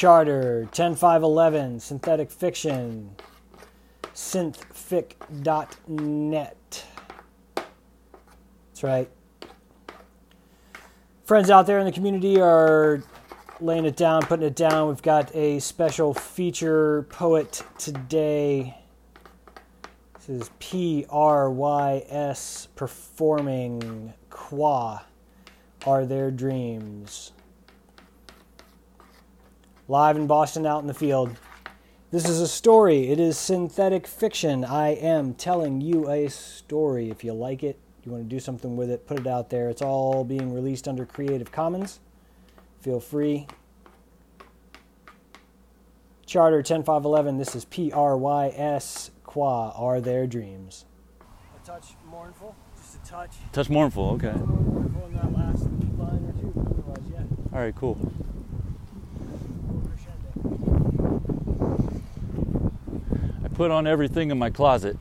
Charter 10511, Synthetic Fiction, synthfic.net. That's right. Friends out there in the community are laying it down, putting it down. We've got a special feature poet today. This is P R Y S performing Qua Are Their Dreams. Live in Boston, out in the field. This is a story. It is synthetic fiction. I am telling you a story. If you like it, you want to do something with it, put it out there. It's all being released under Creative Commons. Feel free. Charter 10511. This is P R Y S. Qua are their dreams. A touch mournful, just a touch. Touch mournful, okay. Mournful in that last line or two. Otherwise, yeah. All right, cool. Put on everything in my closet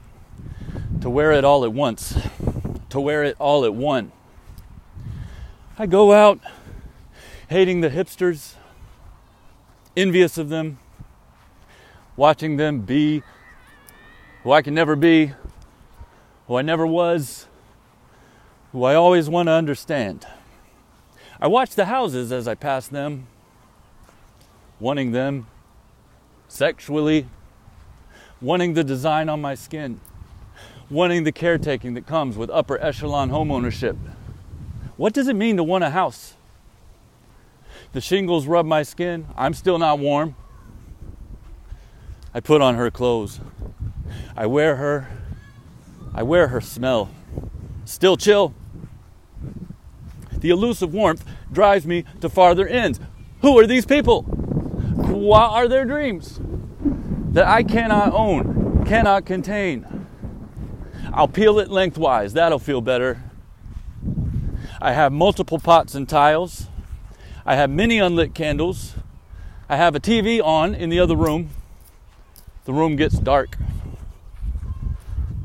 to wear it all at once, to wear it all at one. I go out hating the hipsters, envious of them, watching them be who I can never be, who I never was, who I always want to understand. I watch the houses as I pass them, wanting them sexually, wanting the design on my skin, wanting the caretaking that comes with upper echelon homeownership. What does it mean to want a house? The shingles rub my skin. I'm still not warm. I put on her clothes. I wear her. I wear her smell. Still chill. The elusive warmth drives me to farther ends. Who are these people? What are their dreams that I cannot own, cannot contain? I'll peel it lengthwise, that'll feel better. I have multiple pots and tiles. I have many unlit candles. I have a TV on in the other room. The room gets dark.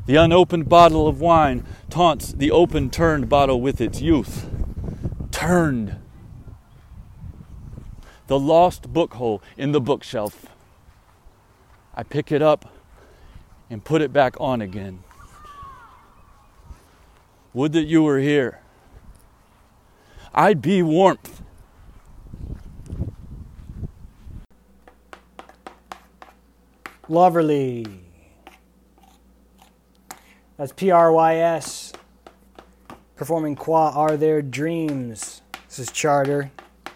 The unopened bottle of wine taunts the open turned bottle with its youth. Turned. The lost book hole in the bookshelf. I pick it up and put it back on again. Would that you were here. I'd be warmth. Loverly. That's P R Y S. Performing Qua Are Their Dreams. This is Charter.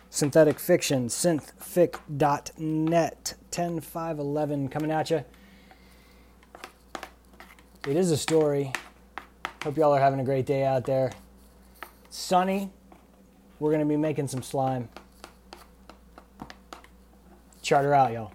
Synthetic Fiction. Synthfic.net. 10511 coming at you. It is a story. Hope y'all are having a great day out there. sunny. We're going to be making some slime. Charter out, y'all.